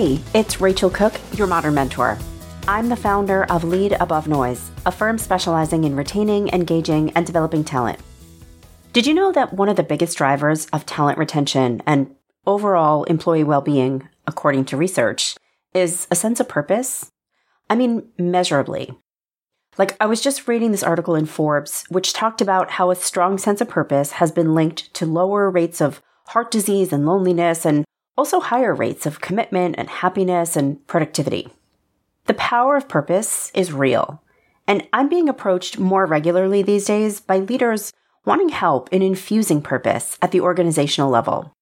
Hey, it's Rachel Cook, your modern mentor. I'm the founder of Lead Above Noise, a firm specializing in retaining, engaging, and developing talent. Did you know that one of the biggest drivers of talent retention and overall employee well being, according to research, is a sense of purpose? I mean, measurably. Like, I was just reading this article in Forbes, which talked about how a strong sense of purpose has been linked to lower rates of heart disease and loneliness, and also higher rates of commitment and happiness and productivity. The power of purpose is real, and I'm being approached more regularly these days by leaders wanting help in infusing purpose at the organizational level.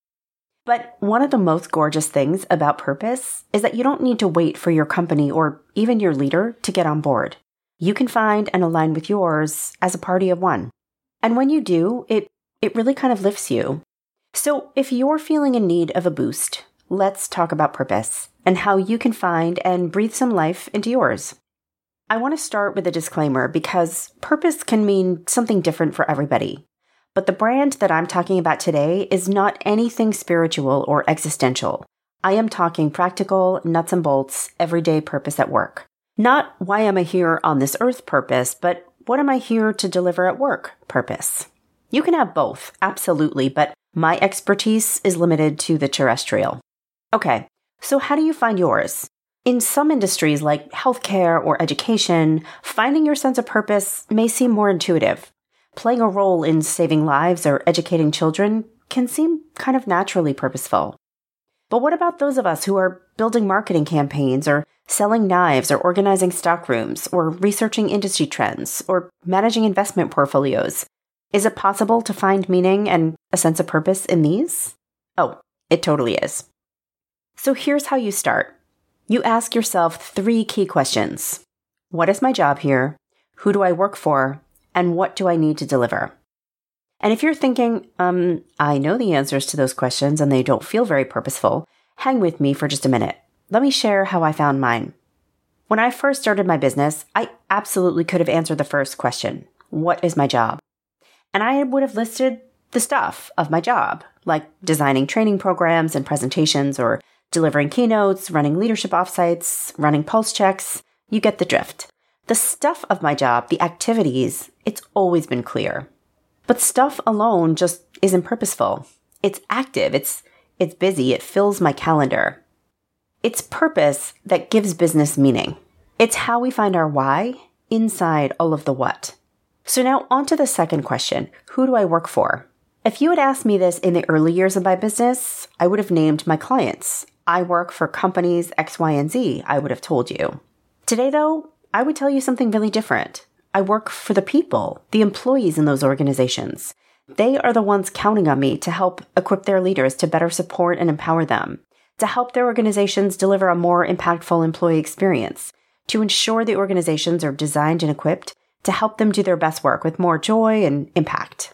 But one of the most gorgeous things about purpose is that you don't need to wait for your company or even your leader to get on board. You can find and align with yours as a party of one. And when you do, it, it really kind of lifts you. So if you're feeling in need of a boost, let's talk about purpose and how you can find and breathe some life into yours. I want to start with a disclaimer because purpose can mean something different for everybody. But the brand that I'm talking about today is not anything spiritual or existential. I am talking practical, nuts and bolts, everyday purpose at work. Not why am I here on this earth purpose, but what am I here to deliver at work purpose. You can have both, absolutely, but my expertise is limited to the terrestrial. Okay, so how do you find yours? In some industries like healthcare or education, finding your sense of purpose may seem more intuitive. Playing a role in saving lives or educating children can seem kind of naturally purposeful. But what about those of us who are building marketing campaigns or selling knives or organizing stockrooms or researching industry trends or managing investment portfolios? Is it possible to find meaning and a sense of purpose in these? Oh, it totally is. So here's how you start. You ask yourself three key questions. What is my job here? Who do I work for? And what do I need to deliver? And if you're thinking, um, I know the answers to those questions and they don't feel very purposeful, hang with me for just a minute. Let me share how I found mine. When I first started my business, I absolutely could have answered the first question What is my job? And I would have listed the stuff of my job, like designing training programs and presentations or delivering keynotes, running leadership offsites, running pulse checks. You get the drift. The stuff of my job, the activities, it's always been clear. But stuff alone just isn't purposeful. It's active, it's, it's busy, it fills my calendar. It's purpose that gives business meaning. It's how we find our why inside all of the what. So now on to the second question. Who do I work for? If you had asked me this in the early years of my business, I would have named my clients. I work for companies X, Y, and Z, I would have told you. Today, though, I would tell you something really different. I work for the people, the employees in those organizations. They are the ones counting on me to help equip their leaders to better support and empower them, to help their organizations deliver a more impactful employee experience, to ensure the organizations are designed and equipped to help them do their best work with more joy and impact.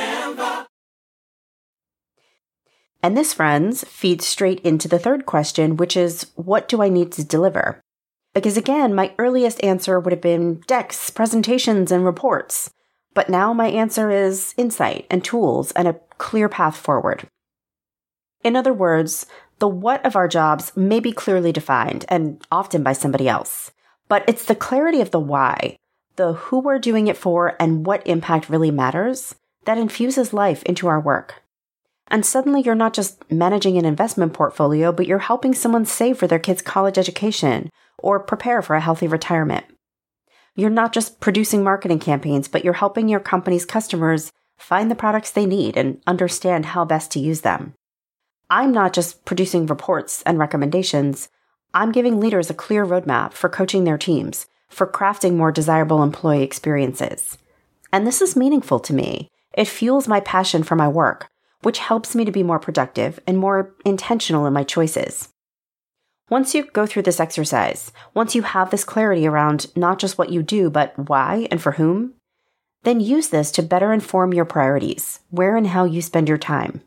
And this, friends, feeds straight into the third question, which is what do I need to deliver? Because again, my earliest answer would have been decks, presentations, and reports. But now my answer is insight and tools and a clear path forward. In other words, the what of our jobs may be clearly defined and often by somebody else, but it's the clarity of the why, the who we're doing it for and what impact really matters that infuses life into our work. And suddenly you're not just managing an investment portfolio, but you're helping someone save for their kid's college education or prepare for a healthy retirement. You're not just producing marketing campaigns, but you're helping your company's customers find the products they need and understand how best to use them. I'm not just producing reports and recommendations. I'm giving leaders a clear roadmap for coaching their teams, for crafting more desirable employee experiences. And this is meaningful to me. It fuels my passion for my work, which helps me to be more productive and more intentional in my choices. Once you go through this exercise, once you have this clarity around not just what you do, but why and for whom, then use this to better inform your priorities, where and how you spend your time.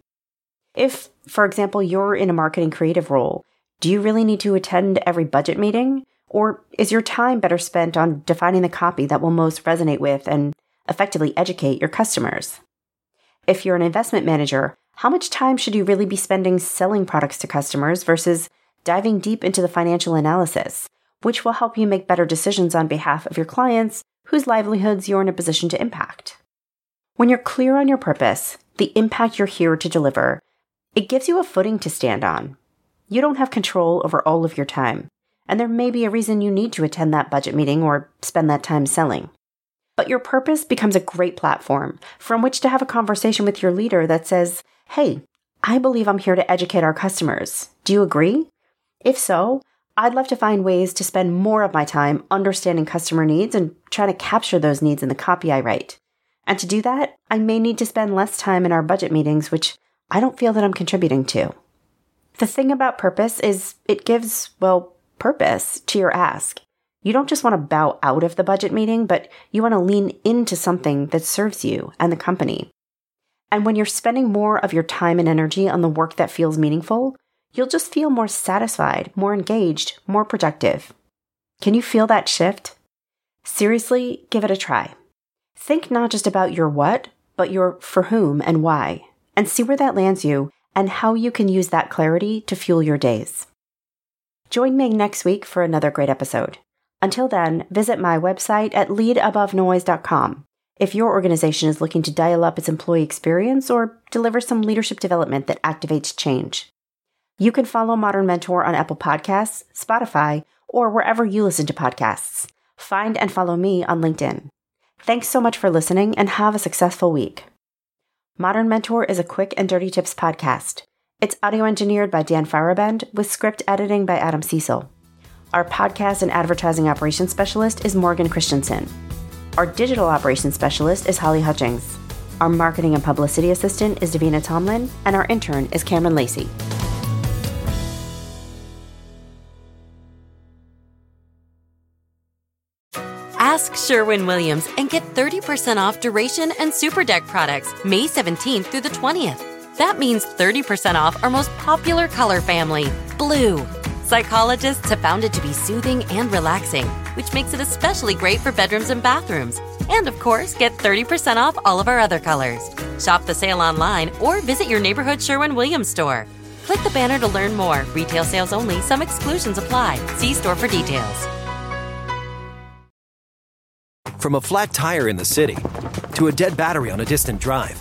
If, for example, you're in a marketing creative role, do you really need to attend every budget meeting? Or is your time better spent on defining the copy that will most resonate with and effectively educate your customers? If you're an investment manager, how much time should you really be spending selling products to customers versus diving deep into the financial analysis, which will help you make better decisions on behalf of your clients whose livelihoods you're in a position to impact? When you're clear on your purpose, the impact you're here to deliver, it gives you a footing to stand on. You don't have control over all of your time, and there may be a reason you need to attend that budget meeting or spend that time selling. But your purpose becomes a great platform from which to have a conversation with your leader that says, Hey, I believe I'm here to educate our customers. Do you agree? If so, I'd love to find ways to spend more of my time understanding customer needs and trying to capture those needs in the copy I write. And to do that, I may need to spend less time in our budget meetings, which I don't feel that I'm contributing to. The thing about purpose is it gives, well, purpose to your ask. You don't just want to bow out of the budget meeting, but you want to lean into something that serves you and the company. And when you're spending more of your time and energy on the work that feels meaningful, you'll just feel more satisfied, more engaged, more productive. Can you feel that shift? Seriously, give it a try. Think not just about your what, but your for whom and why, and see where that lands you and how you can use that clarity to fuel your days. Join me next week for another great episode. Until then, visit my website at leadabovenoise.com if your organization is looking to dial up its employee experience or deliver some leadership development that activates change. You can follow Modern Mentor on Apple Podcasts, Spotify, or wherever you listen to podcasts. Find and follow me on LinkedIn. Thanks so much for listening and have a successful week. Modern Mentor is a quick and dirty tips podcast. It's audio engineered by Dan Feierabend with script editing by Adam Cecil. Our podcast and advertising operations specialist is Morgan Christensen. Our digital operations specialist is Holly Hutchings. Our marketing and publicity assistant is Davina Tomlin, and our intern is Cameron Lacey. Ask Sherwin Williams and get 30% off duration and Superdeck products May 17th through the 20th. That means 30% off our most popular color family, blue. Psychologists have found it to be soothing and relaxing, which makes it especially great for bedrooms and bathrooms. And of course, get 30% off all of our other colors. Shop the sale online or visit your neighborhood Sherwin Williams store. Click the banner to learn more. Retail sales only, some exclusions apply. See store for details. From a flat tire in the city to a dead battery on a distant drive,